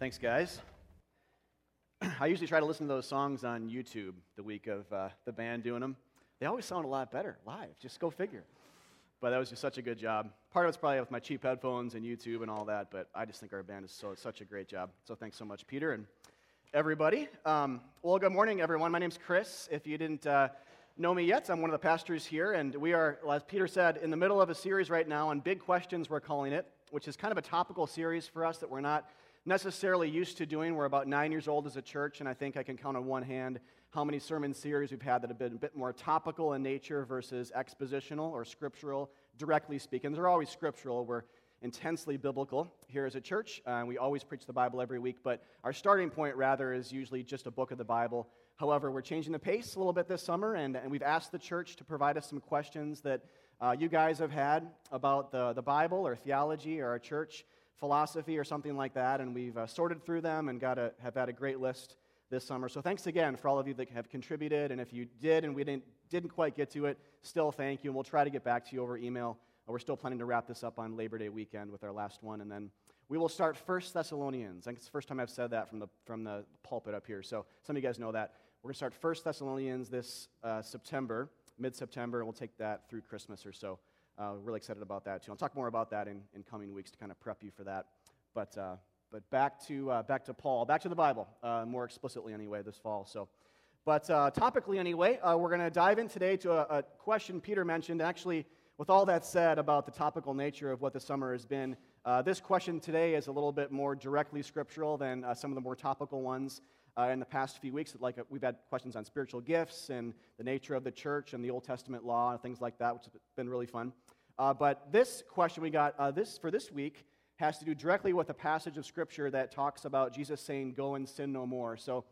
Thanks, guys. I usually try to listen to those songs on YouTube the week of uh, the band doing them. They always sound a lot better live. Just go figure. But that was just such a good job. Part of it's probably with my cheap headphones and YouTube and all that, but I just think our band is so such a great job. So thanks so much, Peter and everybody. Um, well, good morning, everyone. My name's Chris. If you didn't uh, know me yet, I'm one of the pastors here, and we are, as Peter said, in the middle of a series right now on big questions. We're calling it, which is kind of a topical series for us that we're not necessarily used to doing. We're about nine years old as a church, and I think I can count on one hand how many sermon series we've had that have been a bit more topical in nature versus expositional or scriptural, directly speaking. They're always scriptural. We're intensely biblical here as a church. Uh, we always preach the Bible every week, but our starting point, rather, is usually just a book of the Bible. However, we're changing the pace a little bit this summer, and, and we've asked the church to provide us some questions that uh, you guys have had about the, the Bible or theology or our church philosophy or something like that, and we've uh, sorted through them and got a, have had a great list this summer. So thanks again for all of you that have contributed, and if you did and we didn't, didn't quite get to it, still thank you, and we'll try to get back to you over email. We're still planning to wrap this up on Labor Day weekend with our last one, and then we will start First Thessalonians. I think it's the first time I've said that from the, from the pulpit up here, so some of you guys know that. We're going to start First Thessalonians this uh, September, mid-September, and we'll take that through Christmas or so. Uh, really excited about that too. I'll talk more about that in, in coming weeks to kind of prep you for that. But, uh, but back, to, uh, back to Paul, back to the Bible, uh, more explicitly anyway, this fall. So, but uh, topically anyway, uh, we're going to dive in today to a, a, question Peter mentioned. Actually, with all that said about the topical nature of what the summer has been, this question today is a little bit more directly scriptural than some of the more topical ones. Uh, in the past few weeks. Like uh, we've had questions on spiritual gifts and the nature of the church and the Old Testament law and things like that, which has been really fun. Uh, but this question we got uh, this for this week has to do directly with a passage of scripture that talks about Jesus saying, "Go and sin no more." So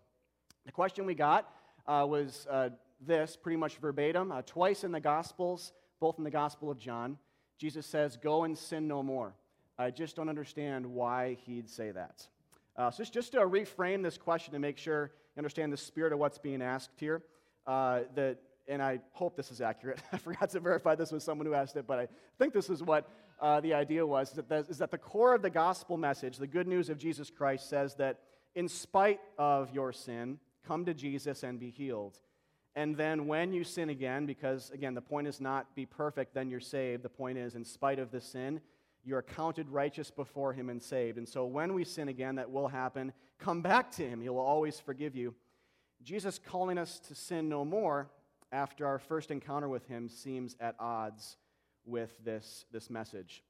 the question we got uh, was uh, this, pretty much verbatim, twice in the Gospels, both in the Gospel of John. Jesus says, "Go and sin no more." I just don't understand why he'd say that. Uh, so just, just to reframe this question to make sure you understand the spirit of what's being asked here, uh, that, and I hope this is accurate. I forgot to verify this with someone who asked it, but I think this is what uh, the idea was, is that, the, is that the core of the gospel message, the good news of Jesus Christ, says that in spite of your sin, come to Jesus and be healed. And then when you sin again, because again, the point is not be perfect, then you're saved. The point is, in spite of the sin, you're counted righteous before him and saved. And so when we sin again, that will happen. Come back to him, he will always forgive you. Jesus calling us to sin no more after our first encounter with him seems at odds with this, this message.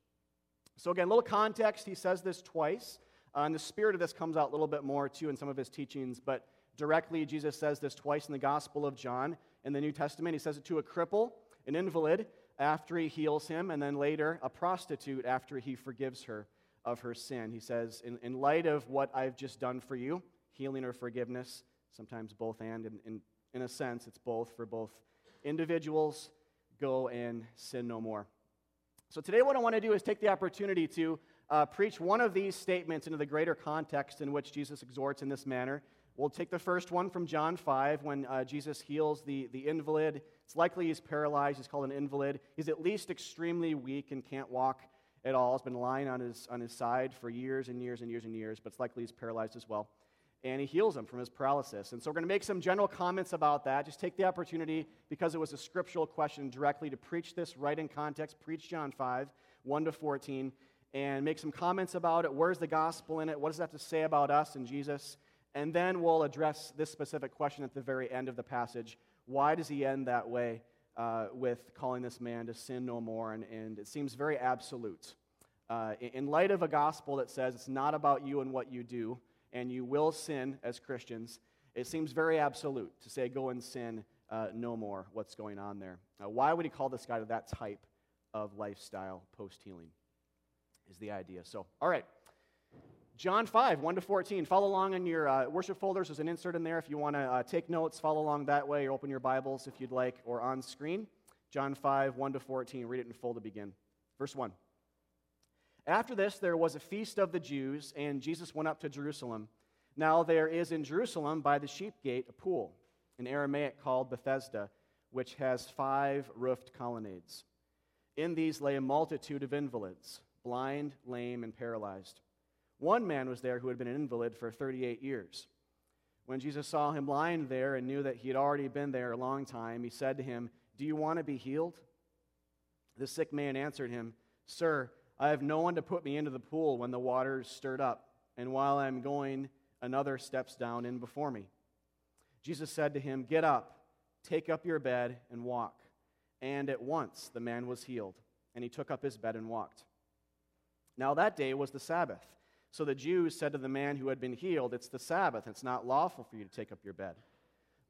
So, again, a little context. He says this twice. Uh, and the spirit of this comes out a little bit more, too, in some of his teachings. But directly, Jesus says this twice in the Gospel of John. In the New Testament, he says it to a cripple, an invalid, after he heals him, and then later a prostitute after he forgives her of her sin. He says, In, in light of what I've just done for you, healing or forgiveness, sometimes both and, in, in, in a sense, it's both for both individuals, go and sin no more. So today, what I want to do is take the opportunity to uh, preach one of these statements into the greater context in which Jesus exhorts in this manner. We'll take the first one from John 5 when uh, Jesus heals the, the invalid it's likely he's paralyzed. He's called an invalid. He's at least extremely weak and can't walk at all. He's been lying on his, on his side for years and years and years and years, but it's likely he's paralyzed as well. And he heals him from his paralysis. And so we're going to make some general comments about that. Just take the opportunity, because it was a scriptural question, directly to preach this right in context. Preach John 5, 1 to 14, and make some comments about it. Where's the gospel in it? What does it have to say about us and Jesus? And then we'll address this specific question at the very end of the passage why does he end that way uh, with calling this man to sin no more? And, and it seems very absolute. Uh, in light of a gospel that says it's not about you and what you do, and you will sin as Christians, it seems very absolute to say, go and sin uh, no more. What's going on there? why would he call this guy to that type of lifestyle post healing? Is the idea. So, all right. John 5, 1 to 14. Follow along in your uh, worship folders. There's an insert in there if you want to uh, take notes. Follow along that way or open your Bibles if you'd like or on screen. John 5, 1 to 14. Read it in full to begin. Verse 1. After this, there was a feast of the Jews, and Jesus went up to Jerusalem. Now there is in Jerusalem by the sheep gate a pool, in Aramaic called Bethesda, which has five roofed colonnades. In these lay a multitude of invalids, blind, lame, and paralyzed One man was there who had been an invalid for 38 years. When Jesus saw him lying there and knew that he had already been there a long time, he said to him, Do you want to be healed? The sick man answered him, Sir, I have no one to put me into the pool when the waters stirred up, and while I'm going, another steps down in before me. Jesus said to him, Get up, take up your bed, and walk. And at once the man was healed, and he took up his bed and walked. Now that day was the Sabbath. So the Jews said to the man who had been healed, It's the Sabbath. It's not lawful for you to take up your bed.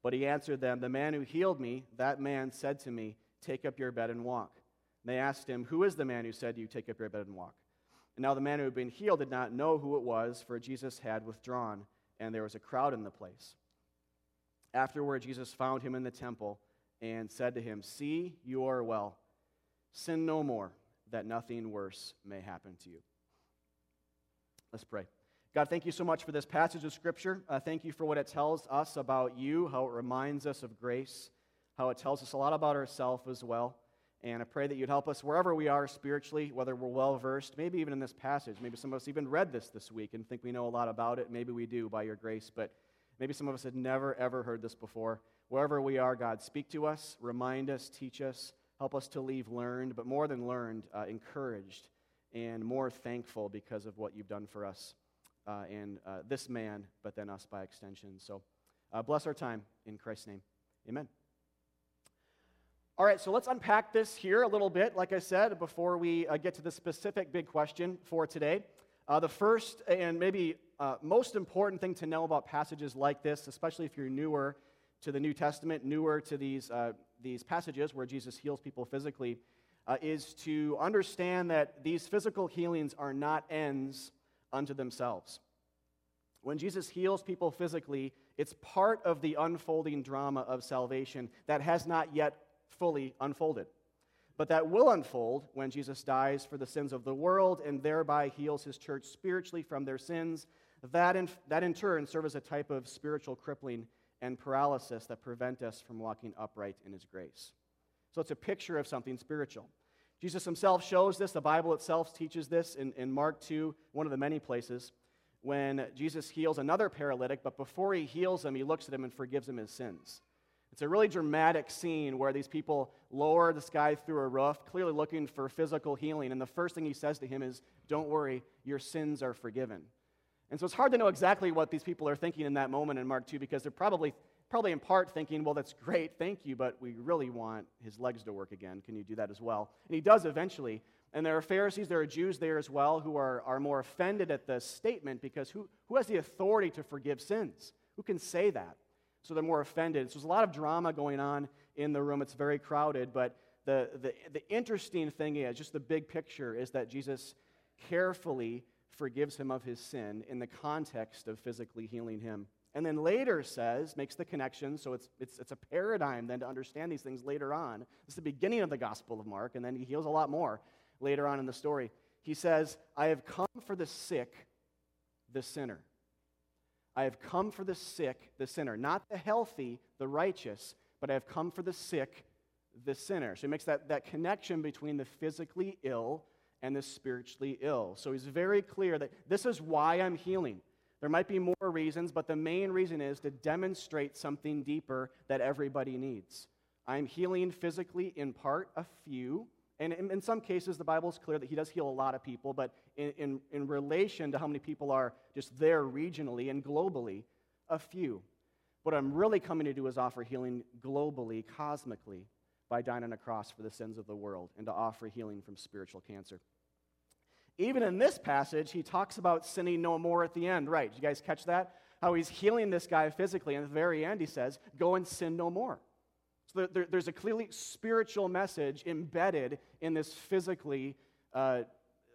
But he answered them, The man who healed me, that man said to me, Take up your bed and walk. They asked him, Who is the man who said you, Take up your bed and walk? And now the man who had been healed did not know who it was, for Jesus had withdrawn, and there was a crowd in the place. Afterward, Jesus found him in the temple and said to him, See, you are well. Sin no more, that nothing worse may happen to you. Let's pray. God, thank you so much for this passage of Scripture. Uh, thank you for what it tells us about you, how it reminds us of grace, how it tells us a lot about ourselves as well. And I pray that you'd help us wherever we are spiritually, whether we're well versed, maybe even in this passage. Maybe some of us even read this this week and think we know a lot about it. Maybe we do by your grace, but maybe some of us had never, ever heard this before. Wherever we are, God, speak to us, remind us, teach us, help us to leave learned, but more than learned, uh, encouraged and more thankful because of what you've done for us uh, and uh, this man, but then us by extension. So uh, bless our time in Christ's name. Amen. All right, so let's unpack this here a little bit, like I said, before we uh, get to the specific big question for today. Uh, the first and maybe uh, most important thing to know about passages like this, especially if you're newer to the New Testament, newer to these, these passages where Jesus heals people physically, uh, is to understand that these physical healings are not ends unto themselves. When Jesus heals people physically, it's part of the unfolding drama of salvation that has not yet fully unfolded. But that will unfold when Jesus dies for the sins of the world and thereby heals his church spiritually from their sins. That in, that in turn serves as a type of spiritual crippling and paralysis that prevent us from walking upright in his grace. So it's a picture of something spiritual. Jesus himself shows this. The Bible itself teaches this in, in Mark 2, one of the many places, when Jesus heals another paralytic, but before he heals him, he looks at him and forgives him his sins. It's a really dramatic scene where these people lower this guy through a roof, clearly looking for physical healing. And the first thing he says to him is, Don't worry, your sins are forgiven. And so it's hard to know exactly what these people are thinking in that moment in Mark 2 because they're probably probably in part thinking, well, that's great, thank you, but we really want his legs to work again. Can you do that as well? And he does eventually. And there are Pharisees, there are Jews there as well who are, are more offended at the statement because who, who has the authority to forgive sins? Who can say that? So they're more offended. So there's a lot of drama going on in the room. It's very crowded, but the, the, the interesting thing is, just the big picture, is that Jesus carefully forgives him of his sin in the context of physically healing him and then later says, makes the connection, so it's, it's, it's a paradigm then to understand these things later on. It's the beginning of the Gospel of Mark, and then he heals a lot more later on in the story. He says, I have come for the sick, the sinner. I have come for the sick, the sinner. Not the healthy, the righteous, but I have come for the sick, the sinner. So he makes that, that connection between the physically ill and the spiritually ill. So he's very clear that this is why I'm healing. There might be more reasons, but the main reason is to demonstrate something deeper that everybody needs. I'm healing physically in part a few, and in, in some cases, the Bible is clear that he does heal a lot of people, but in, in, in relation to how many people are just there regionally and globally, a few. What I'm really coming to do is offer healing globally, cosmically, by dying on a cross for the sins of the world, and to offer healing from spiritual cancer. Even in this passage, he talks about sinning no more at the end. Right? Did you guys catch that? How he's healing this guy physically. And at the very end, he says, Go and sin no more. So there, there's a clearly spiritual message embedded in this physically uh,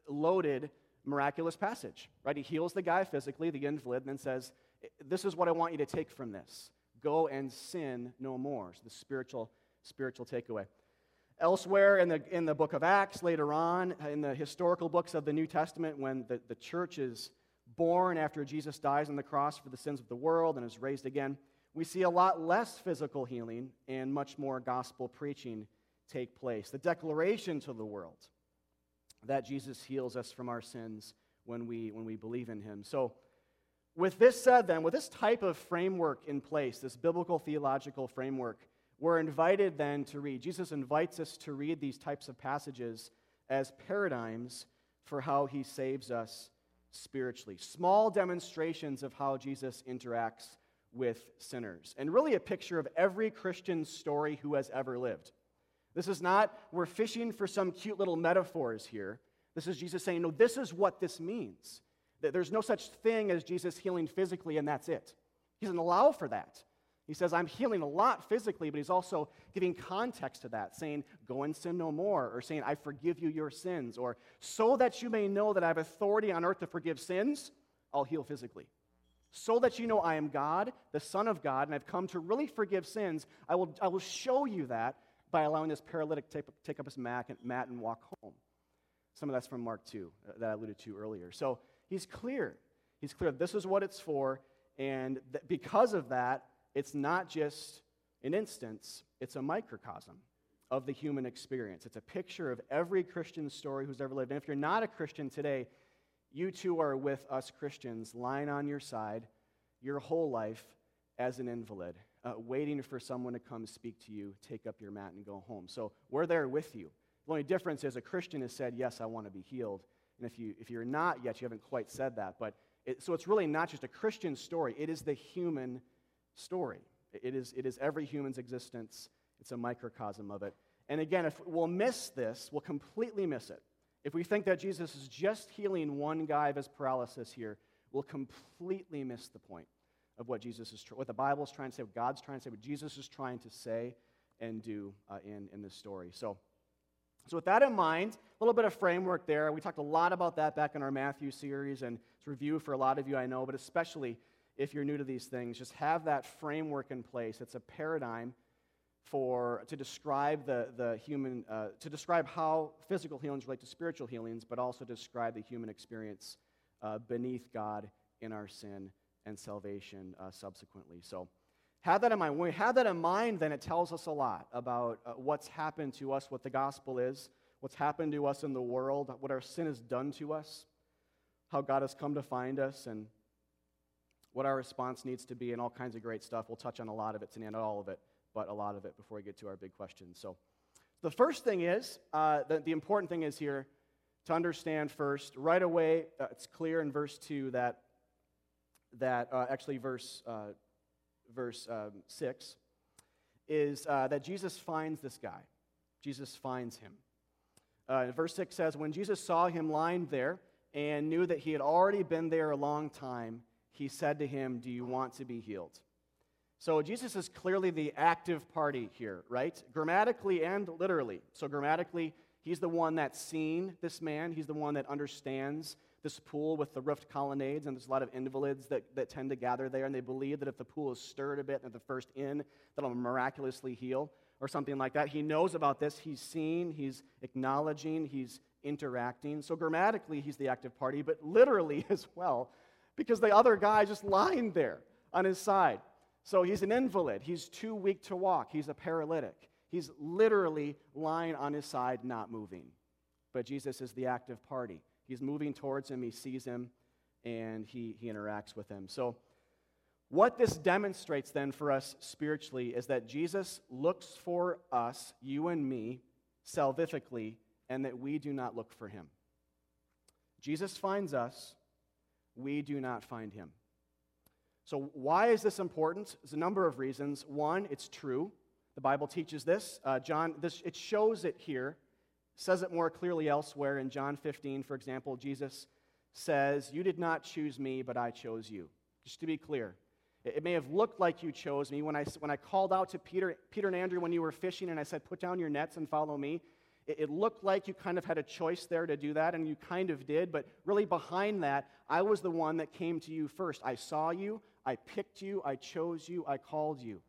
loaded, miraculous passage. Right? He heals the guy physically, the invalid, and then says, This is what I want you to take from this. Go and sin no more. So the spiritual, spiritual takeaway. Elsewhere in the, in the book of Acts, later on, in the historical books of the New Testament, when the, the church is born after Jesus dies on the cross for the sins of the world and is raised again, we see a lot less physical healing and much more gospel preaching take place. The declaration to the world that Jesus heals us from our sins when we, when we believe in him. So, with this said, then, with this type of framework in place, this biblical theological framework, we're invited then to read. Jesus invites us to read these types of passages as paradigms for how he saves us spiritually. Small demonstrations of how Jesus interacts with sinners. And really a picture of every Christian story who has ever lived. This is not, we're fishing for some cute little metaphors here. This is Jesus saying, no, this is what this means. That there's no such thing as Jesus healing physically and that's it. He doesn't allow for that. He says, I'm healing a lot physically, but he's also giving context to that, saying, Go and sin no more, or saying, I forgive you your sins, or so that you may know that I have authority on earth to forgive sins, I'll heal physically. So that you know I am God, the Son of God, and I've come to really forgive sins, I will, I will show you that by allowing this paralytic to take, take up his mat and, mat and walk home. Some of that's from Mark 2 uh, that I alluded to earlier. So he's clear. He's clear. This is what it's for. And th- because of that, it's not just an instance, it's a microcosm of the human experience. It's a picture of every Christian story who's ever lived. And if you're not a Christian today, you too are with us Christians, lying on your side your whole life as an invalid, uh, waiting for someone to come speak to you, take up your mat, and go home. So we're there with you. The only difference is a Christian has said, Yes, I want to be healed. And if, you, if you're not yet, you haven't quite said that. But it, so it's really not just a Christian story, it is the human story. It is, it is every human's existence, it's a microcosm of it. And again, if we'll miss this, we'll completely miss it. If we think that Jesus is just healing one guy of his paralysis here, we'll completely miss the point of what Jesus is, what the Bible is trying to say, what God's trying to say, what Jesus is trying to say and do uh, in, in this story. So, so with that in mind, a little bit of framework there. We talked a lot about that back in our Matthew series, and it's review for a lot of you, I know, but especially if you're new to these things, just have that framework in place. It's a paradigm for to describe the, the human uh, to describe how physical healings relate to spiritual healings, but also describe the human experience uh, beneath God in our sin and salvation uh, subsequently. So. Have that in mind. When we have that in mind, then it tells us a lot about uh, what's happened to us, what the gospel is, what's happened to us in the world, what our sin has done to us, how God has come to find us, and what our response needs to be, and all kinds of great stuff. We'll touch on a lot of it today, not all of it, but a lot of it before we get to our big questions. So, the first thing is uh, the, the, important thing is here to understand first, right away, uh, it's clear in verse 2 that, that uh, actually, verse, uh, verse um, 6 is uh, that Jesus finds this guy. Jesus finds him. Uh, verse 6 says, When Jesus saw him lying there and knew that he had already been there a long time, he said to him, Do you want to be healed? So Jesus is clearly the active party here, right? Grammatically and literally. So, grammatically, he's the one that's seen this man, he's the one that understands this pool with the roofed colonnades, and there's a lot of invalids that, that tend to gather there, and they believe that if the pool is stirred a bit at the first in, that'll miraculously heal or something like that. He knows about this. He's seen, he's acknowledging, he's interacting. So, grammatically, he's the active party, but literally as well, because the other guy just lying there on his side. So he's an invalid. He's too weak to walk. He's a paralytic. He's literally lying on his side, not moving. But Jesus is the active party. He's moving towards him, he sees him, and he, he interacts with him. So, what this demonstrates then for us spiritually is that Jesus looks for us, you and me, salvifically, and that we do not look for him. Jesus finds us, we do not find him. So, why is this important? There's a number of reasons. One, it's true. The Bible teaches this. Uh, John, this, it shows it here, says it more clearly elsewhere. In John 15, for example, Jesus says, You did not choose me, but I chose you. Just to be clear, it, it may have looked like you chose me. When I, when I called out to Peter, Peter and Andrew when you were fishing and I said, Put down your nets and follow me, it, it looked like you kind of had a choice there to do that, and you kind of did, but really behind that, I was the one that came to you first. I saw you, I picked you, I chose you, I called you.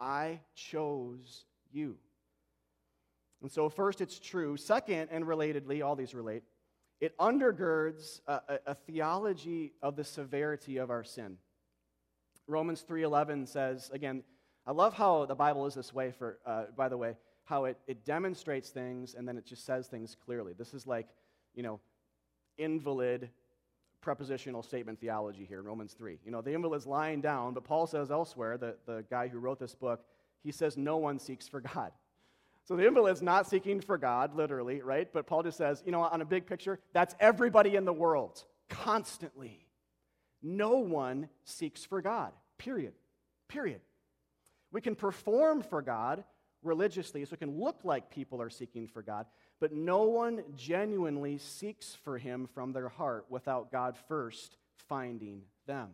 I chose you. And so, first, it's true. Second, and relatedly, all these relate, it undergirds a, a, a theology of the severity of our sin. Romans 3.11 says, again, I love how the Bible is this way, for, uh, by the way, how it, it demonstrates things and then it just says things clearly. This is like, you know, invalid propositional statement theology here in Romans 3. You know, the invalid's lying down, but Paul says elsewhere, that the guy who wrote this book, he says no one seeks for God. So the invalid's not seeking for God, literally, right? But Paul just says, you know, on a big picture, that's everybody in the world, constantly. No one seeks for God, period. Period. We can perform for God religiously, so it can look like people are seeking for God, but no one genuinely seeks for Him from their heart without God first finding them.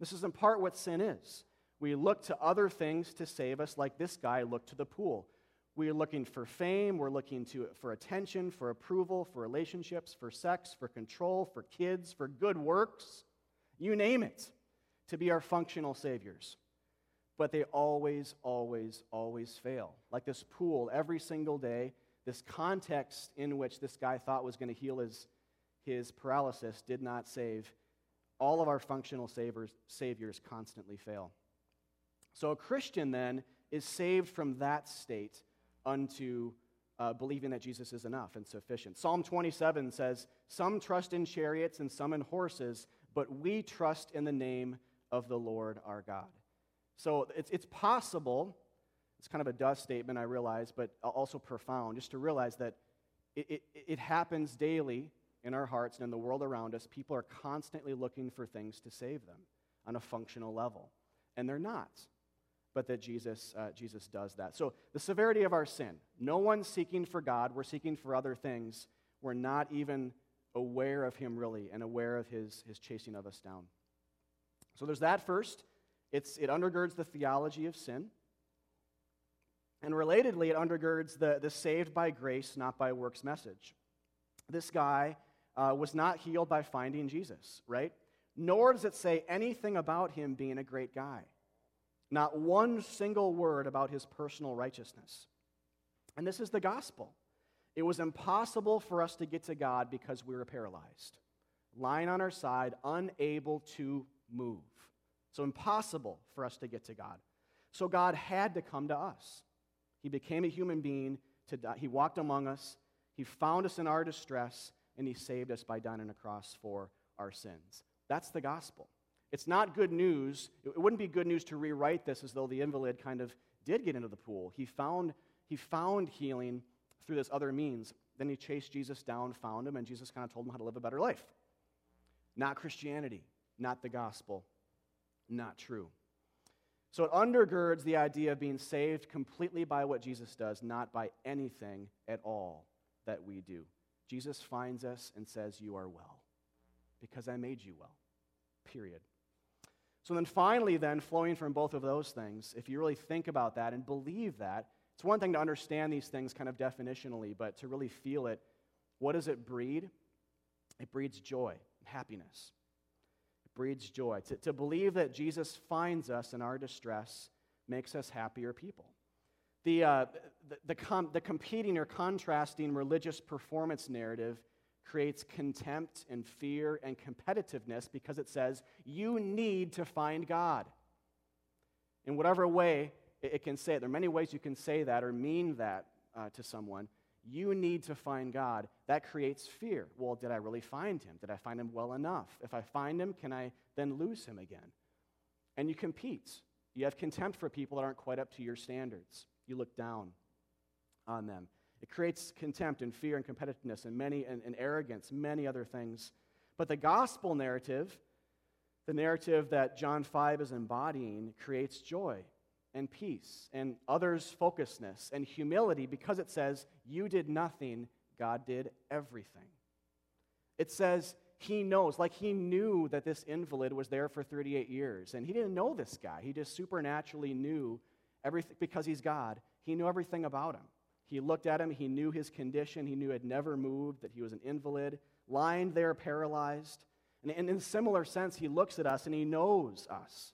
This is in part what sin is. We look to other things to save us, like this guy looked to the pool. We are looking for fame, we're looking to, for attention, for approval, for relationships, for sex, for control, for kids, for good works, you name it, to be our functional saviors. But they always, always, always fail. Like this pool, every single day, this context in which this guy thought was going to heal his, his paralysis did not save. All of our functional saviors, saviors constantly fail. So a Christian then is saved from that state unto uh, believing that Jesus is enough and sufficient. Psalm 27 says, Some trust in chariots and some in horses, but we trust in the name of the Lord our God. So it's, it's possible, it's kind of a dust statement, I realize, but also profound, just to realize that it, it, it happens daily in our hearts and in the world around us. People are constantly looking for things to save them on a functional level, and they're not but that Jesus, uh, Jesus does that. So, the severity of our sin no one's seeking for God, we're seeking for other things. We're not even aware of Him really and aware of His, his chasing of us down. So, there's that first. It's, it undergirds the theology of sin. And relatedly, it undergirds the, the saved by grace, not by works message. This guy uh, was not healed by finding Jesus, right? Nor does it say anything about him being a great guy. Not one single word about his personal righteousness. And this is the gospel. It was impossible for us to get to God because we were paralyzed, lying on our side, unable to move. So, impossible for us to get to God. So, God had to come to us. He became a human being to die. He walked among us, He found us in our distress, and He saved us by dying on a cross for our sins. That's the gospel. It's not good news. It wouldn't be good news to rewrite this as though the invalid kind of did get into the pool. He found, he found healing through this other means. Then he chased Jesus down, found him, and Jesus kind of told him how to live a better life. Not Christianity, not the gospel, not true. So it undergirds the idea of being saved completely by what Jesus does, not by anything at all that we do. Jesus finds us and says, You are well, because I made you well. Period. So then finally, then, flowing from both of those things, if you really think about that and believe that, it's one thing to understand these things kind of definitionally, but to really feel it, what does it breed? It breeds joy and happiness. It breeds joy. To, to believe that Jesus finds us in our distress makes us happier people. The, uh, the, the, com- the competing or contrasting religious performance narrative creates contempt and fear and competitiveness because it says you need to find God. In whatever way it, can say it, there are many ways you can say that or mean that uh, to someone. You need to find God. That creates fear. Well, did I really find him? Did I find him well enough? If I find him, can I then lose him again? And you compete. You have contempt for people that aren't quite up to your standards. You look down on them. It creates contempt and fear and competitiveness and many and, and arrogance, many other things. But the gospel narrative, the narrative that John 5 is embodying, creates joy and peace and others' focusedness and humility because it says, You did nothing, God did everything. It says, He knows, like He knew that this invalid was there for 38 years. And He didn't know this guy. He just supernaturally knew everything because He's God. He knew everything about him. He looked at him, he knew his condition, he knew had never moved, that he was an invalid, lying there paralyzed. And in a similar sense, he looks at us and he knows us.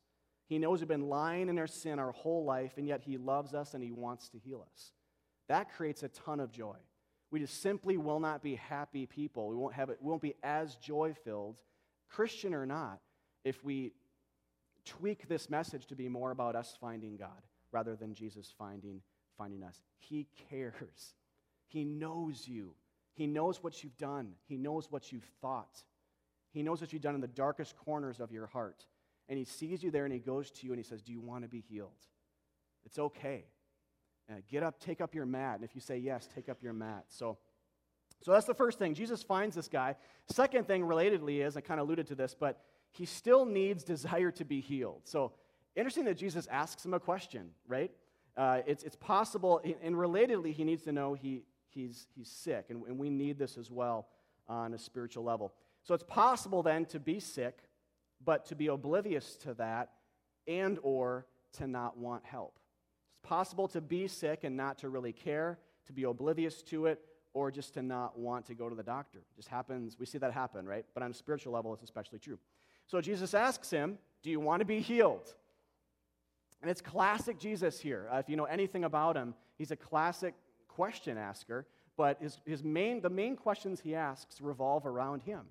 He knows we've been lying in our sin our whole life, and yet he loves us and he wants to heal us. That creates a ton of joy. We just simply will not be happy people. We won't have it, we won't be as joy filled, Christian or not, if we tweak this message to be more about us finding God rather than Jesus finding finding us. He cares. He knows you. He knows what you've done. He knows what you've thought. He knows what you've done in the darkest corners of your heart. And He sees you there and He goes to you and He says, Do you want to be healed? It's okay. Uh, get up, take up your mat. And if you say yes, take up your mat. So, so that's the first thing. Jesus finds this guy. Second thing, relatedly, is I kind of alluded to this, but he still needs desire to be healed. So, interesting that Jesus asks him a question, right? Uh, it's, it's possible, and relatedly, he needs to know he, he's, he's sick, and, and we need this as well on a spiritual level. So, it's possible then to be sick, but to be oblivious to that and or to not want help. It's possible to be sick and not to really care, to be oblivious to it, or just to not want to go to the doctor. It just happens. We see that happen, right? But on a spiritual level, it's especially true. So Jesus asks him, Do you want to be healed? And it's classic Jesus here. Uh, if you know anything about him, he's a classic question asker, but his, his main, the main questions he asks revolve around him.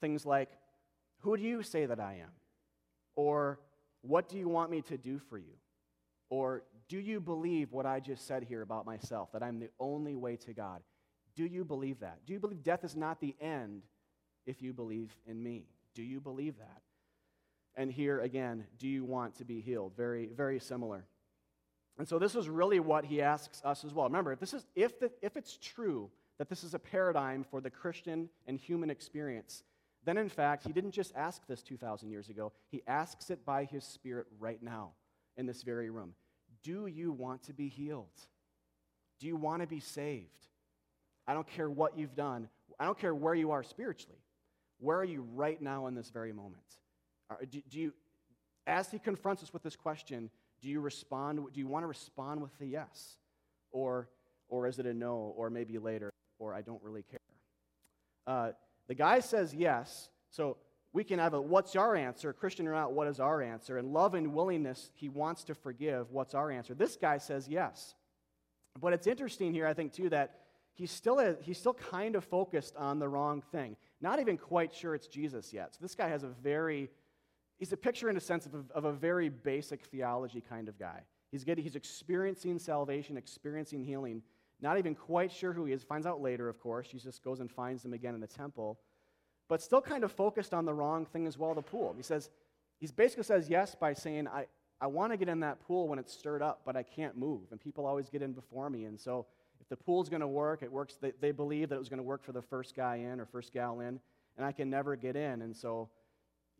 Things like, Who do you say that I am? Or, What do you want me to do for you? Or, Do you believe what I just said here about myself, that I'm the only way to God? Do you believe that? Do you believe death is not the end if you believe in me? Do you believe that? And here again, do you want to be healed? Very, very similar. And so this is really what he asks us as well. Remember, if, this is, if, the, if it's true that this is a paradigm for the Christian and human experience, then in fact, he didn't just ask this 2,000 years ago, he asks it by his Spirit right now in this very room. Do you want to be healed? Do you want to be saved? I don't care what you've done, I don't care where you are spiritually. Where are you right now in this very moment? Do, do you, as he confronts us with this question, do you respond? Do you want to respond with a yes? Or, or is it a no, or maybe later, or I don't really care? Uh, the guy says yes, so we can have a what's our answer? Christian or not, what is our answer? And love and willingness, he wants to forgive. What's our answer? This guy says yes. But it's interesting here, I think, too, that he's still, a, he's still kind of focused on the wrong thing. Not even quite sure it's Jesus yet. So this guy has a very he's a picture in a sense of a, of a very basic theology kind of guy. He's, getting, he's experiencing salvation, experiencing healing, not even quite sure who he is. Finds out later, of course. Jesus goes and finds him again in the temple, but still kind of focused on the wrong thing as well the pool. He says, he basically says yes by saying, I, I want to get in that pool when it's stirred up, but I can't move. And people always get in before me. And so if the pool's going to work, it works. They, they believe that it was going to work for the first guy in or first gal in, and I can never get in. And so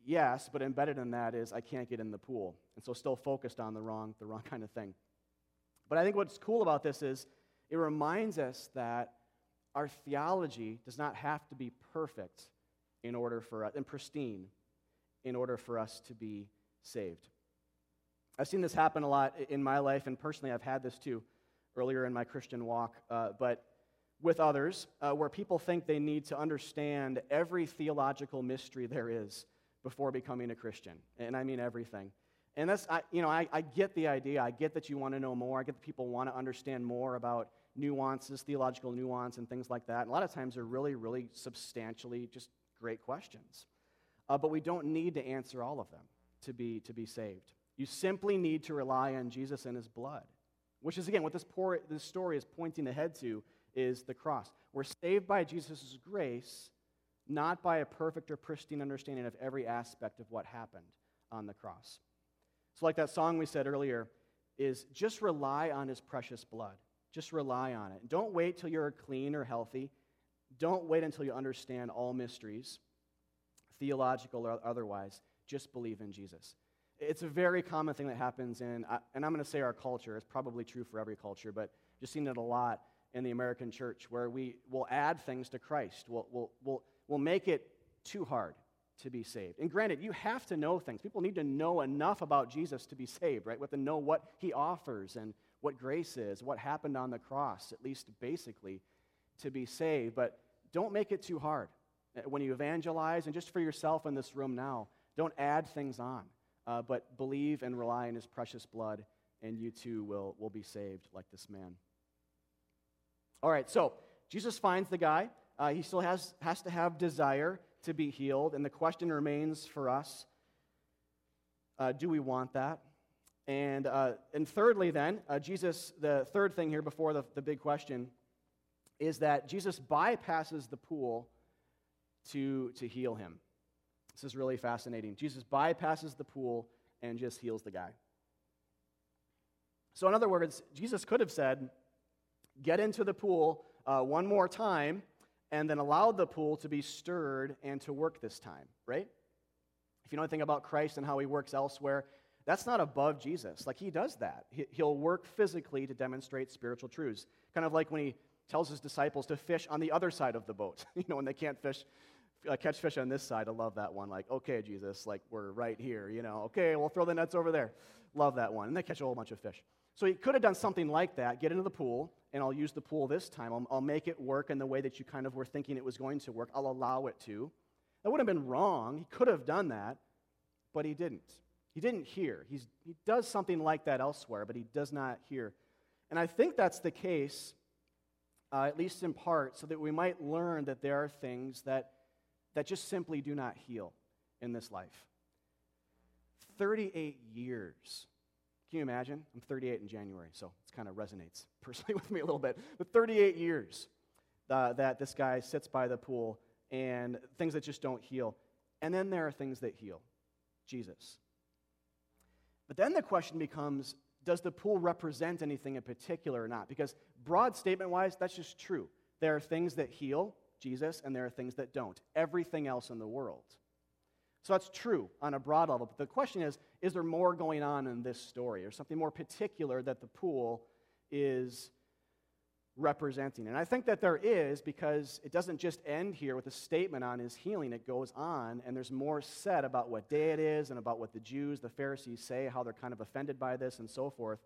yes, but embedded in that is I can't get in the pool. And so still focused on the wrong, the wrong kind of thing. But I think what's cool about this is it reminds us that our theology does not have to be perfect in order for us, and pristine in order for us to be saved. I've seen this happen a lot in my life, and personally, I've had this too earlier in my Christian walk. Uh, but with others, uh, where people think they need to understand every theological mystery there is before becoming a Christian. And I mean everything. And that's, I, you know, I, I get the idea. I get that you want to know more. I get that people want to understand more about nuances, theological nuance, and things like that. And a lot of times they're really, really substantially just great questions. Uh, but we don't need to answer all of them to be, to be saved. You simply need to rely on Jesus and his blood, which is, again, what this, poor, this story is pointing ahead to is the cross. We're saved by Jesus' grace not by a perfect or pristine understanding of every aspect of what happened on the cross. So, like that song we said earlier, is just rely on his precious blood. Just rely on it. Don't wait till you're clean or healthy. Don't wait until you understand all mysteries, theological or otherwise. Just believe in Jesus. It's a very common thing that happens in, and I'm going to say our culture, it's probably true for every culture, but just seen it a lot in the American church where we will add things to Christ. We'll, we'll, we'll, we'll make it too hard to be saved. And granted, you have to know things. People need to know enough about Jesus to be saved, right? We have to know what he offers and what grace is, what happened on the cross, at least basically, to be saved. But don't make it too hard. Uh, when you evangelize, and just for yourself in this room now, don't add things on, uh, but believe and rely on his precious blood, and you too will, will be saved like this man. All right, so Jesus finds the guy. Uh, he still has, has to have desire to be healed. And the question remains for us uh, do we want that? And, uh, and thirdly, then, uh, Jesus, the third thing here before the, the big question is that Jesus bypasses the pool to, to heal him. This is really fascinating. Jesus bypasses the pool and just heals the guy. So, in other words, Jesus could have said, Get into the pool uh, one more time, and then allowed the pool to be stirred and to work this time, right? If you know anything about Christ and how he works elsewhere, that's not above Jesus. Like, he does that. He'll work physically to demonstrate spiritual truths. Kind of like when he tells his disciples to fish on the other side of the boat, you know, when they can't fish uh, catch fish on this side. I love that one. Like, okay, Jesus, like we're right here, you know. Okay, we'll throw the nets over there. Love that one. And they catch a whole bunch of fish. So he could have done something like that. Get into the pool, and I'll use the pool this time. I'll, I'll make it work in the way that you kind of were thinking it was going to work. I'll allow it to. That would have been wrong. He could have done that, but he didn't. He didn't hear. He's, he does something like that elsewhere, but he does not hear. And I think that's the case, uh, at least in part, so that we might learn that there are things that that just simply do not heal in this life. 38 years. Can you imagine? I'm 38 in January, so it kind of resonates personally with me a little bit. But 38 years uh, that this guy sits by the pool and things that just don't heal. And then there are things that heal Jesus. But then the question becomes does the pool represent anything in particular or not? Because, broad statement wise, that's just true. There are things that heal, Jesus, and there are things that don't. Everything else in the world. So that's true on a broad level. But the question is is there more going on in this story or something more particular that the pool is representing? And I think that there is because it doesn't just end here with a statement on his healing. It goes on, and there's more said about what day it is and about what the Jews, the Pharisees say, how they're kind of offended by this and so forth.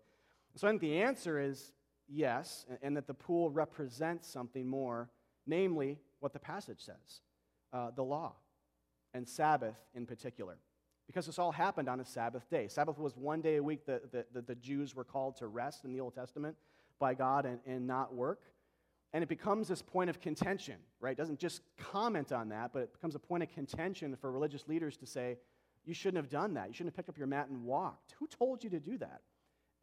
So I think the answer is yes, and that the pool represents something more namely what the passage says uh, the law and Sabbath in particular. Because this all happened on a Sabbath day. Sabbath was one day a week that the, the, the Jews were called to rest in the Old Testament by God and, and not work. And it becomes this point of contention, right? It doesn't just comment on that, but it becomes a point of contention for religious leaders to say, you shouldn't have done that. You shouldn't have picked up your mat and walked. Who told you to do that?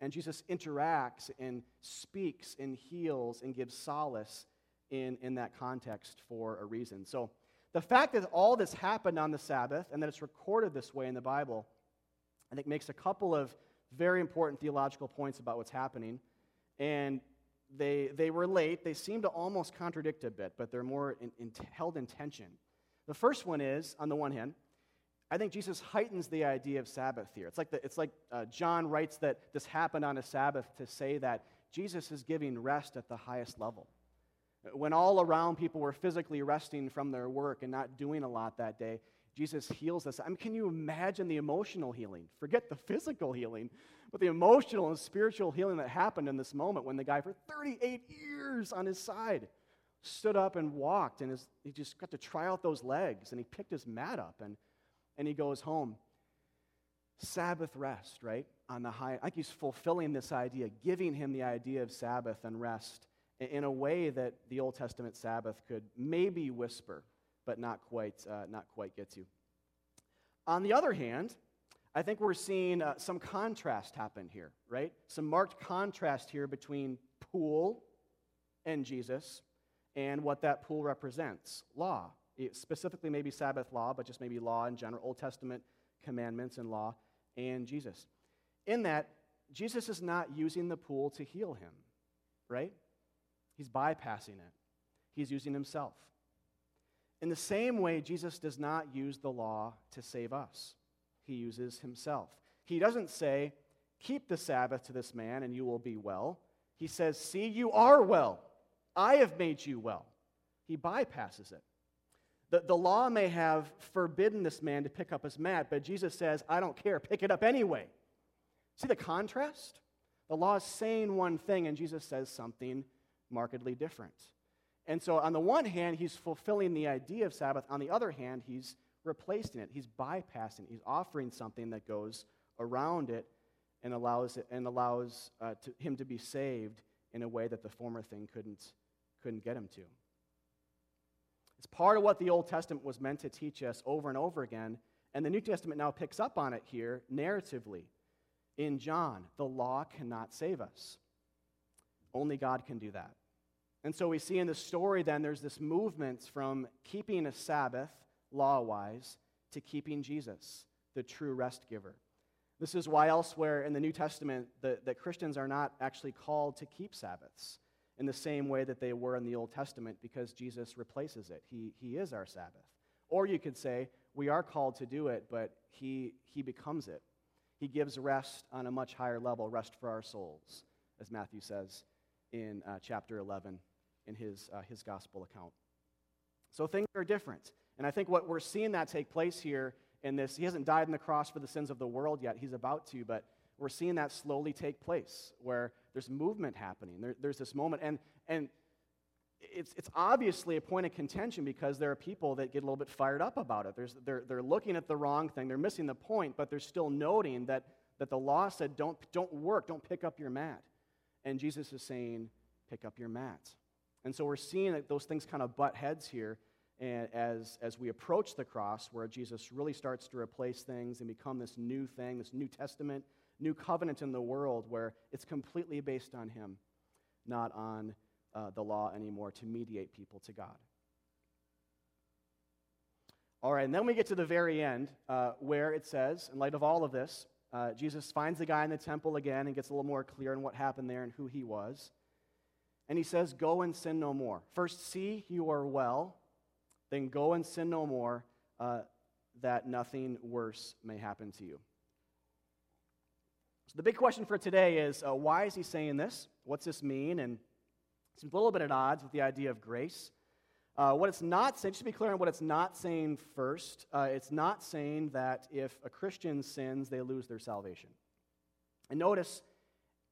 And Jesus interacts and speaks and heals and gives solace in, in that context for a reason. So, the fact that all this happened on the Sabbath and that it's recorded this way in the Bible, I think makes a couple of very important theological points about what's happening. And they, they relate, they seem to almost contradict a bit, but they're more in, in, held in tension. The first one is, on the one hand, I think Jesus heightens the idea of Sabbath here. It's like, the, it's like uh, John writes that this happened on a Sabbath to say that Jesus is giving rest at the highest level. When all around people were physically resting from their work and not doing a lot that day, Jesus heals us. I mean, can you imagine the emotional healing? Forget the physical healing, but the emotional and spiritual healing that happened in this moment when the guy, for 38 years on his side, stood up and walked, and his, he just got to try out those legs, and he picked his mat up, and, and he goes home. Sabbath rest, right? On the high, I think he's fulfilling this idea, giving him the idea of Sabbath and rest in a way that the Old Testament Sabbath could maybe whisper, but not quite, uh, not quite get to. On the other hand, I think we're seeing uh, some contrast happen here, right? Some marked contrast here between pool and Jesus and what that pool represents law. Specifically, maybe Sabbath law, but just maybe law in general, Old Testament commandments and law, and Jesus. In that, Jesus is not using the pool to heal him, right? He's bypassing it, he's using himself. In the same way, Jesus does not use the law to save us, he uses himself. He doesn't say, Keep the Sabbath to this man and you will be well. He says, See, you are well. I have made you well. He bypasses it. The, the law may have forbidden this man to pick up his mat, but Jesus says, I don't care, pick it up anyway. See the contrast? The law is saying one thing, and Jesus says something markedly different. And so, on the one hand, he's fulfilling the idea of Sabbath. On the other hand, he's replacing it. He's bypassing it. He's offering something that goes around it and allows, it, and allows uh, to, him to be saved in a way that the former thing couldn't, couldn't get him to. It's part of what the Old Testament was meant to teach us over and over again. And the New Testament now picks up on it here narratively. In John, the law cannot save us. Only God can do that. And so we see in the story then there's this movement from keeping a Sabbath law wise to keeping Jesus, the true rest giver. This is why elsewhere in the New Testament that, Christians are not actually called to keep Sabbaths in the same way that they were in the Old Testament because Jesus replaces it. He, he is our Sabbath. Or you could say, we are called to do it, but he, he becomes it. He gives rest on a much higher level, rest for our souls, as Matthew says in uh, chapter 11 in his, uh, his gospel account. So things are different. And I think what we're seeing that take place here in this, he hasn't died on the cross for the sins of the world yet. He's about to, but we're seeing that slowly take place where there's movement happening. There, there's this moment. And, and it's, it's obviously a point of contention because there are people that get a little bit fired up about it. There's, they're, they're looking at the wrong thing, they're missing the point, but they're still noting that, that the law said, don't, don't work, don't pick up your mat. And Jesus is saying, pick up your mat. And so we're seeing that those things kind of butt heads here as, as we approach the cross, where Jesus really starts to replace things and become this new thing, this New Testament, new covenant in the world where it's completely based on Him, not on uh, the law anymore to mediate people to God. All right, and then we get to the very end uh, where it says, in light of all of this, uh, Jesus finds the guy in the temple again and gets a little more clear on what happened there and who he was. And he says, Go and sin no more. First, see you are well, then go and sin no more, uh, that nothing worse may happen to you. So, the big question for today is uh, why is he saying this? What's this mean? And it's a little bit at odds with the idea of grace. Uh, what it's not saying, just to be clear on what it's not saying first, uh, it's not saying that if a Christian sins, they lose their salvation. And notice,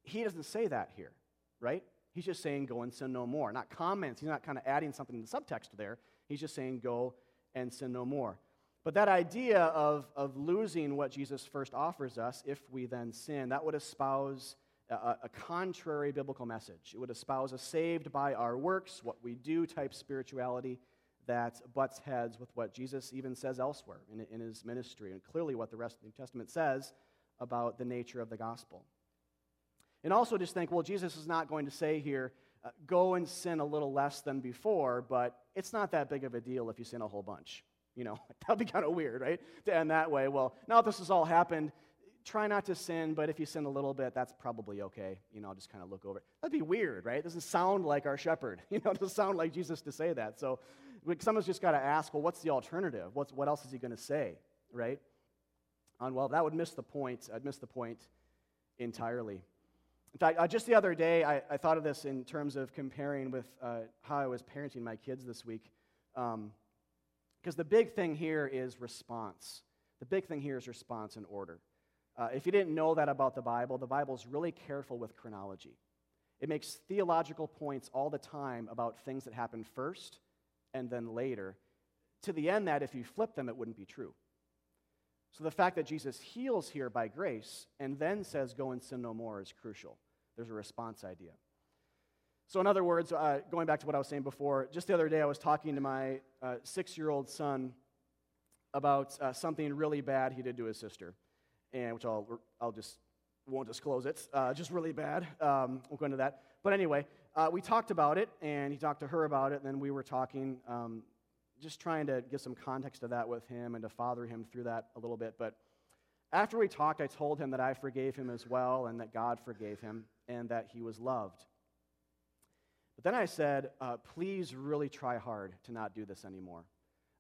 he doesn't say that here, right? He's just saying, go and sin no more. Not comments. He's not kind of adding something in the subtext there. He's just saying, go and sin no more. But that idea of, of losing what Jesus first offers us if we then sin, that would espouse a, a, contrary biblical message. It would espouse a saved by our works, what we do type spirituality that butts heads with what Jesus even says elsewhere in, in his ministry, and clearly what the rest of the New Testament says about the nature of the gospel. And also just think, well, Jesus is not going to say here, uh, go and sin a little less than before, but it's not that big of a deal if you sin a whole bunch. You know, that'd be kind of weird, right? To end that way. Well, now that this has all happened, try not to sin, but if you sin a little bit, that's probably okay. You know, I'll just kind of look over it. That'd be weird, right? It doesn't sound like our shepherd. You know, it doesn't sound like Jesus to say that. So someone's just got to ask, well, what's the alternative? What's, what else is he going to say, right? And well, that would miss the point. I'd miss the point entirely. In fact, uh, just the other day, I, I, thought of this in terms of comparing with uh, how I was parenting my kids this week. Because um, the big thing here is response. The big thing here is response and order. Uh, if you didn't know that about the Bible, the Bible is really careful with chronology. It makes theological points all the time about things that happen first and then later, to the end that if you flip them, it wouldn't be true. So the fact that Jesus heals here by grace and then says, Go and sin no more is crucial. There's a response idea. So, in other words, uh, going back to what I was saying before, just the other day I was talking to my uh, six year old son about uh, something really bad he did to his sister, and which I'll, I'll just won't disclose it. Uh, just really bad. Um, we'll go into that. But anyway, uh, we talked about it, and he talked to her about it, and then we were talking um, just trying to give some context to that with him and to father him through that a little bit. But after we talked, I told him that I forgave him as well and that God forgave him and that he was loved. But then I said, uh, please really try hard to not do this anymore.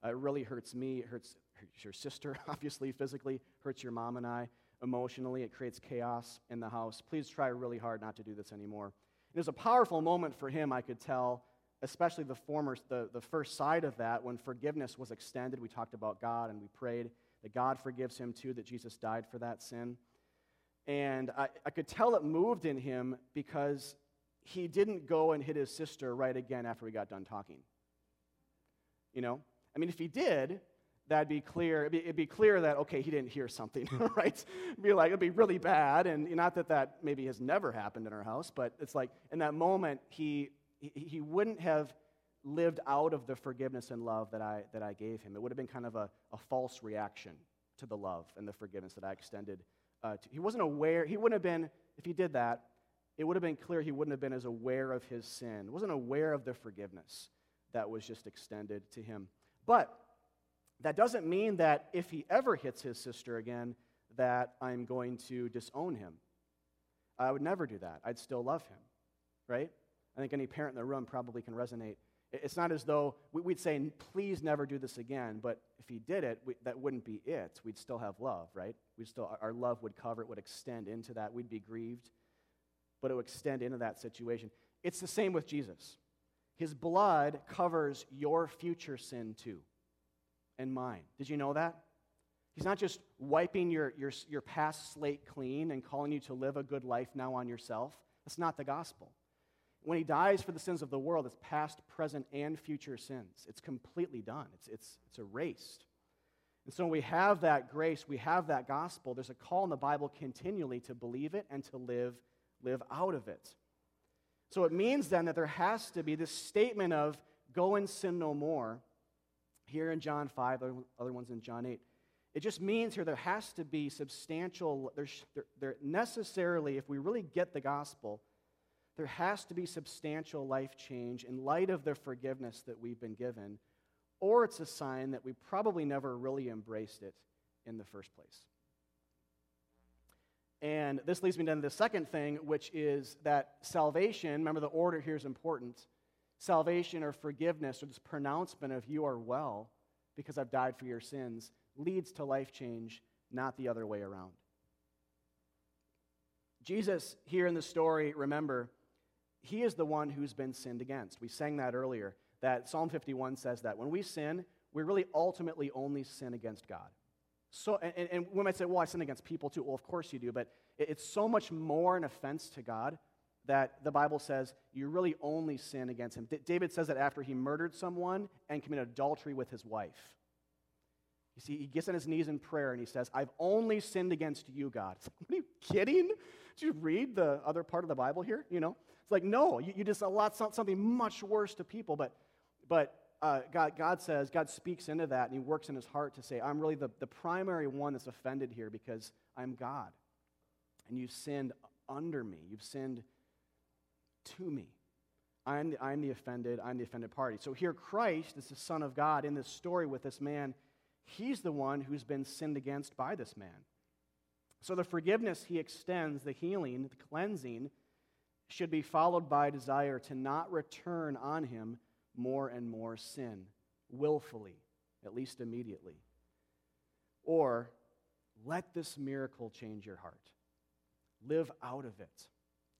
Uh, it really hurts me. It hurts your sister, obviously, physically, hurts your mom and I emotionally. It creates chaos in the house. Please try really hard not to do this anymore. It was a powerful moment for him, I could tell, especially the former, the, the first side of that, when forgiveness was extended. We talked about God and we prayed that God forgives him too, that Jesus died for that sin. And I, I could tell it moved in him because he didn't go and hit his sister right again after we got done talking. You know? I mean, if he did, that'd be clear. It'd be, it'd be, clear that, okay, he didn't hear something, right? It'd be like, it'd be really bad. And not that that maybe has never happened in our house, but it's like in that moment, he he, wouldn't have lived out of the forgiveness and love that I, that I gave him. It would have been kind of a, a false reaction to the love and the forgiveness that I extended. Uh, to, he wasn't aware, he wouldn't have been, if he did that, it would have been clear he wouldn't have been as aware of his sin, wasn't aware of the forgiveness that was just extended to him. But That doesn't mean that if he ever hits his sister again, that I'm going to disown him. I would never do that. I'd still love him, right? I think any parent in the room probably can resonate. It's not as though we'd say, please never do this again, but if he did it, we, that wouldn't be it. We'd still have love, right? We'd still, our love would cover it, would extend into that. We'd be grieved, but it would extend into that situation. It's the same with Jesus. His blood covers your future sin too, and mine. Did you know that? He's not just wiping your, your, your past slate clean and calling you to live a good life now on yourself. That's not the gospel. When he dies for the sins of the world, it's past, present, and future sins. It's completely done, it's, it's, it's erased. And so when we have that grace, we have that gospel, there's a call in the Bible continually to believe it and to live, live out of it. So it means then that there has to be this statement of go and sin no more here in John 5, other ones in John 8. It just means here there has to be substantial, there, there necessarily, if we really get the gospel, there has to be substantial life change in light of the forgiveness that we've been given, or it's a sign that we probably never really embraced it in the first place. And this leads me to the second thing, which is that salvation, remember the order here is important. Salvation or forgiveness or this pronouncement of you are well because I've died for your sins leads to life change, not the other way around. Jesus, here in the story, remember, he is the one who's been sinned against. We sang that earlier, that Psalm 51 says that. When we sin, we really ultimately only sin against God. So, and, and we might say, well, I sin against people too. Well, of course you do, but it's so much more an offense to God that the Bible says you really only sin against him. D- David says that after he murdered someone and committed adultery with his wife. You see, he gets on his knees in prayer and he says, I've only sinned against you, God. Like, are you kidding? Did you read the other part of the Bible here? You know? It's like, no, you, you just allowed something much worse to people. But, but uh, God, God says, God speaks into that, and He works in His heart to say, I'm really the, the primary one that's offended here because I'm God. And you've sinned under me, you've sinned to me. I'm the, I'm the offended, I'm the offended party. So here, Christ is the Son of God in this story with this man. He's the one who's been sinned against by this man. So the forgiveness he extends, the healing, the cleansing, should be followed by desire to not return on him more and more sin, willfully, at least immediately. Or let this miracle change your heart. Live out of it.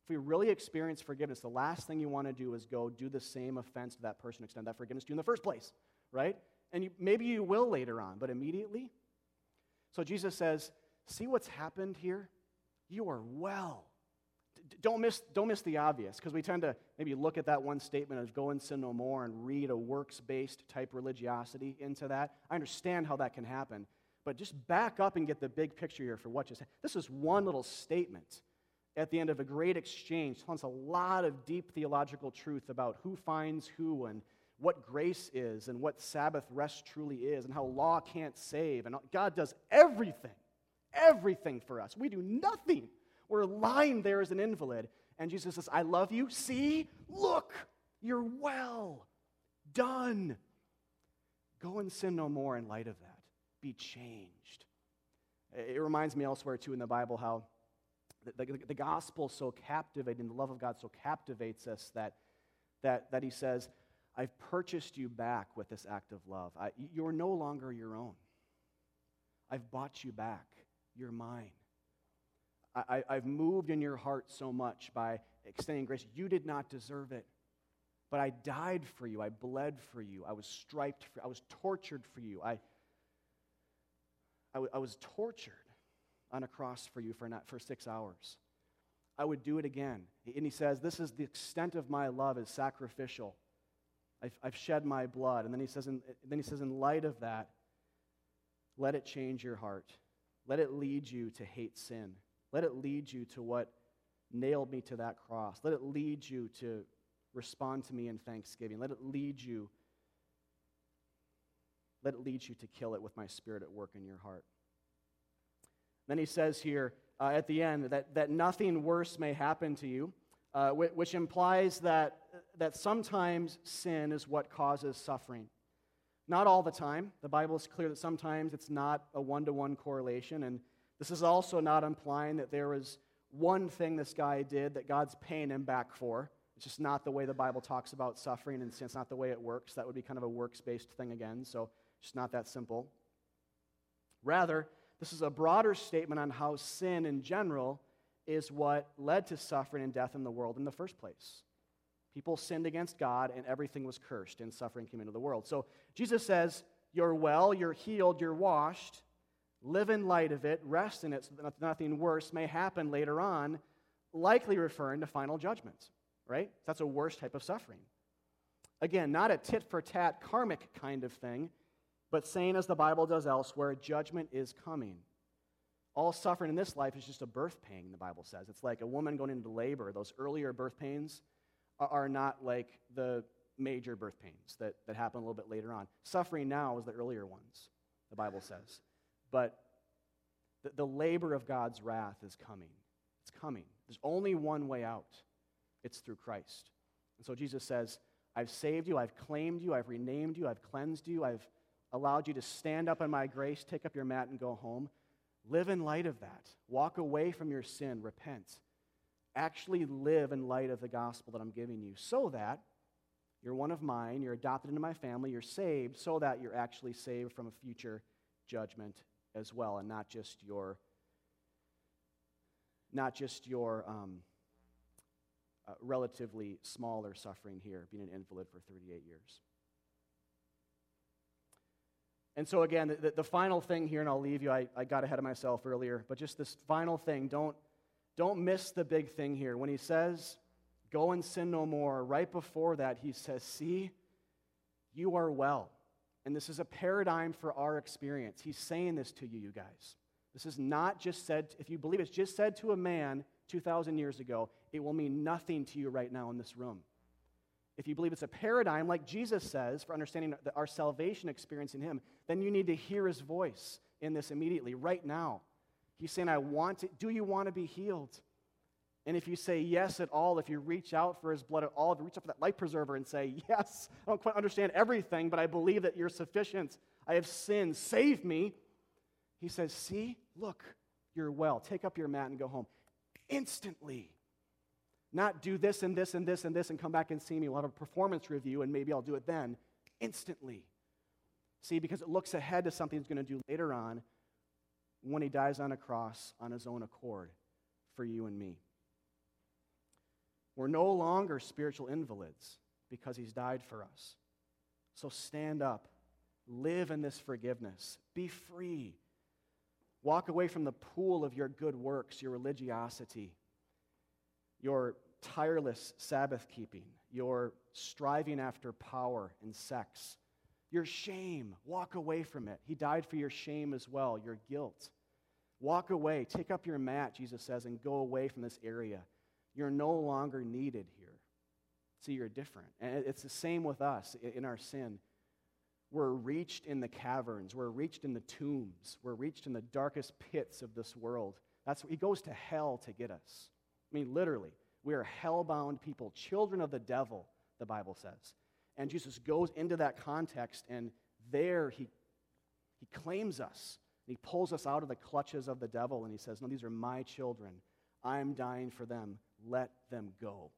If we really experience forgiveness, the last thing you want to do is go do the same offense to that person, extend that forgiveness to you in the first place, right? And you, maybe you will later on, but immediately? So Jesus says, See what's happened here? You are well don't miss, don't miss the obvious, because we tend to maybe look at that one statement of go and sin no more and read a works based type religiosity into that. I understand how that can happen, but just back up and get the big picture here for what just This is one little statement at the end of a great exchange. Tells a lot of deep theological truth about who finds who and what grace is and what Sabbath rest truly is and how law can't save. And God does everything, everything for us. We do nothing we're lying there as an invalid. And Jesus says, I love you. See? Look, you're well done. Go and sin no more in light of that. Be changed. It reminds me elsewhere, too, in the Bible, how the, the, the gospel so captivating, the love of God so captivates us that, that, that he says, I've purchased you back with this act of love. I, you're no longer your own. I've bought you back. You're mine. I, have moved in your heart so much by extending grace. You did not deserve it. But I died for you. I bled for you. I was striped for I was tortured for you. I, I, w- I was tortured on a cross for you for, not, for six hours. I would do it again. And he says, This is the extent of my love is sacrificial. I've, I've shed my blood. And then he, says in, then he says, In light of that, let it change your heart. Let it lead you to hate sin. Let it lead you to what nailed me to that cross. Let it lead you to respond to me in thanksgiving. Let it lead you. Let it lead you to kill it with my spirit at work in your heart. Then he says here uh, at the end that, that nothing worse may happen to you, uh, which implies that, that sometimes sin is what causes suffering. Not all the time. The Bible is clear that sometimes it's not a one to one correlation. And this is also not implying that there was one thing this guy did that God's paying him back for. It's just not the way the Bible talks about suffering, and it's not the way it works. That would be kind of a works based thing again, so it's not that simple. Rather, this is a broader statement on how sin in general is what led to suffering and death in the world in the first place. People sinned against God, and everything was cursed, and suffering came into the world. So Jesus says, You're well, you're healed, you're washed. Live in light of it, rest in it so that nothing worse may happen later on, likely referring to final judgment, right? That's a worse type of suffering. Again, not a tit for tat karmic kind of thing, but saying, as the Bible does elsewhere, judgment is coming. All suffering in this life is just a birth pain, the Bible says. It's like a woman going into labor. Those earlier birth pains are not like the major birth pains that, that happen a little bit later on. Suffering now is the earlier ones, the Bible says. But the, the labor of God's wrath is coming. It's coming. There's only one way out it's through Christ. And so Jesus says, I've saved you, I've claimed you, I've renamed you, I've cleansed you, I've allowed you to stand up in my grace, take up your mat, and go home. Live in light of that. Walk away from your sin, repent. Actually live in light of the gospel that I'm giving you so that you're one of mine, you're adopted into my family, you're saved, so that you're actually saved from a future judgment as well, and not just your not just your um, uh, relatively smaller suffering here, being an invalid for 38 years. And so, again, the, the, final thing here, and I'll leave you, I, I got ahead of myself earlier, but just this final thing, don't, don't miss the big thing here. When he says, go and sin no more, right before that, he says, see, you are well. And this is a paradigm for our experience. He's saying this to you, you guys. This is not just said, if you believe it's just said to a man 2,000 years ago, it will mean nothing to you right now in this room. If you believe it's a paradigm, like Jesus says, for understanding our salvation experience in Him, then you need to hear His voice in this immediately, right now. He's saying, I want it. do you want to be healed? And if you say yes at all, if you reach out for his blood at all, if you reach out for that life preserver and say, Yes, I don't quite understand everything, but I believe that you're sufficient. I have sinned. Save me. He says, See, look, you're well. Take up your mat and go home. Instantly. Not do this and this and this and this and come back and see me. We'll have a performance review and maybe I'll do it then. Instantly. See, because it looks ahead to something he's going to do later on when he dies on a cross on his own accord for you and me. We're no longer spiritual invalids because he's died for us. So stand up, live in this forgiveness, be free. Walk away from the pool of your good works, your religiosity, your tireless Sabbath keeping, your striving after power and sex, your shame. Walk away from it. He died for your shame as well, your guilt. Walk away, take up your mat, Jesus says, and go away from this area. You're no longer needed here. See, you're different. And it's the same with us in our sin. We're reached in the caverns, we're reached in the tombs, we're reached in the darkest pits of this world. That's he goes to hell to get us. I mean, literally, we are hell-bound people, children of the devil, the Bible says. And Jesus goes into that context, and there he, he claims us. He pulls us out of the clutches of the devil, and he says, No, these are my children. I'm dying for them let them go.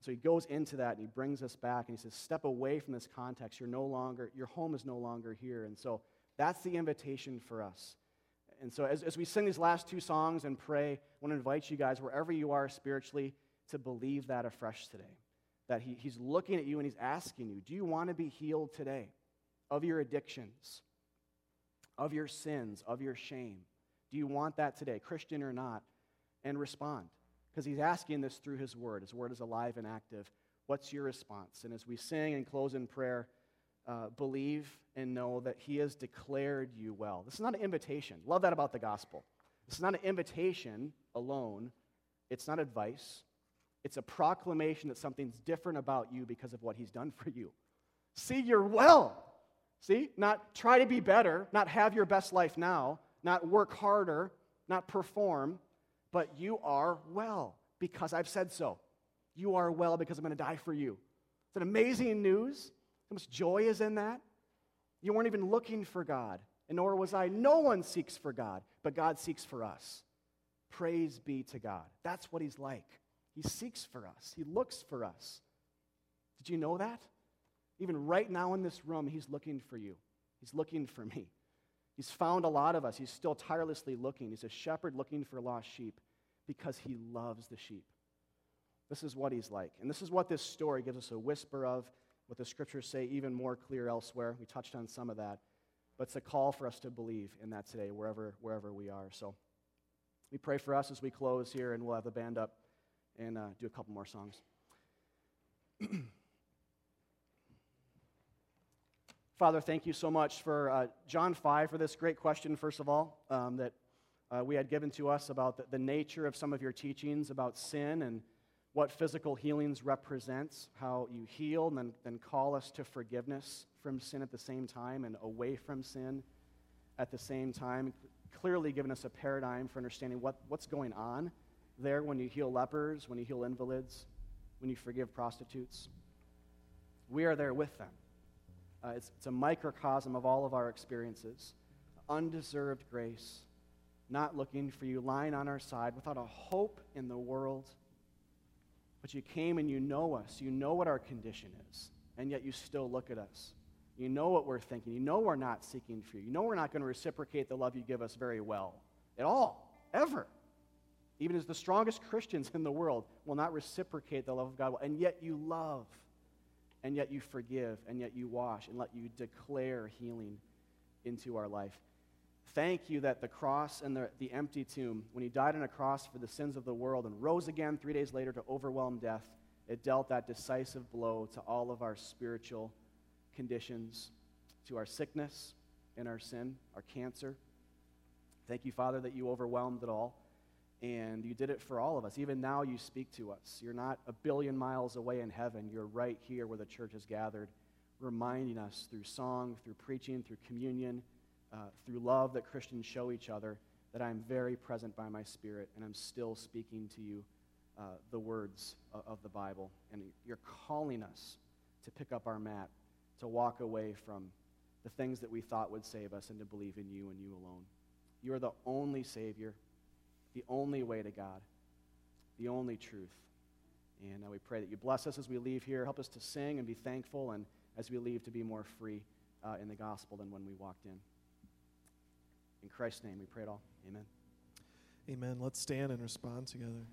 So he goes into that and he brings us back and he says, Step away from this context. You're no longer, your home is no longer here. And so that's the invitation for us. And so as, as we sing these last two songs and pray, I want to invite you guys, wherever you are spiritually, to believe that afresh today. That he, he's looking at you and he's asking you, Do you want to be healed today of your addictions, of your sins, of your shame? Do you want that today, Christian or not? And respond because he's asking this through his word. His word is alive and active. What's your response? And as we sing and close in prayer, uh, believe and know that he has declared you well. This is not an invitation. Love that about the gospel. This is not an invitation alone, it's not advice. It's a proclamation that something's different about you because of what he's done for you. See, you're well. See, not try to be better, not have your best life now, not work harder, not perform but you are well because I've said so. You are well because I'm going to die for you. It's an amazing news. How much joy is in that? You weren't even looking for God, and nor was I. No one seeks for God, but God seeks for us. Praise be to God. That's what He's like. He seeks for us, He looks for us. Did you know that? Even right now in this room, He's looking for you. He's looking for me. He's found a lot of us. He's still tirelessly looking. He's a shepherd looking for lost sheep because He loves the sheep. This is what He's like. And this is what this story gives us a whisper of, what the scriptures say even more clear elsewhere. We touched on some of that. But it's a call for us to believe in that today, wherever, wherever we are. So we pray for us as we close here, and we'll have the band up and uh, do a couple more songs. Father, thank you so much for uh, John 5 for this great question, first of all, um, that uh, we had given to us about the, the, nature of some of your teachings about sin and what physical healings represents, how you heal and then, then call us to forgiveness from sin at the same time and away from sin at the same time, clearly giving us a paradigm for understanding what, what's going on there when you heal lepers, when you heal invalids, when you forgive prostitutes. We are there with them. Uh, it's, it's a microcosm of all of our experiences. Undeserved grace, not looking for you, lying on our side without a hope in the world. But you came and you know us. You know what our condition is. And yet you still look at us. You know what we're thinking. You know we're not seeking for you. You know we're not going to reciprocate the love you give us very well at all, ever. Even as the strongest Christians in the world will not reciprocate the love of God. And yet you love and yet you forgive, and yet you wash, and let you declare healing into our life. Thank you that the cross and the, the empty tomb, when he died on a cross for the sins of the world and rose again three days later to overwhelm death, it dealt that decisive blow to all of our spiritual conditions, to our sickness and our sin, our cancer. Thank you, Father, that you overwhelmed it all and you did it for all of us. Even now, you speak to us. You're not a billion miles away in heaven. You're right here where the church is gathered, reminding us through song, through preaching, through communion, uh, through love that Christians show each other that I'm very present by my Spirit and I'm still speaking to you uh, the words of, of the Bible. And you're calling us to pick up our mat, to walk away from the things that we thought would save us and to believe in you and you alone. You are the only Savior the only way to God, the only truth. And uh, we pray that you bless us as we leave here. Help us to sing and be thankful, and as we leave, to be more free uh, in the gospel than when we walked in. In Christ's name, we pray it all. Amen. Amen. Let's stand and respond together.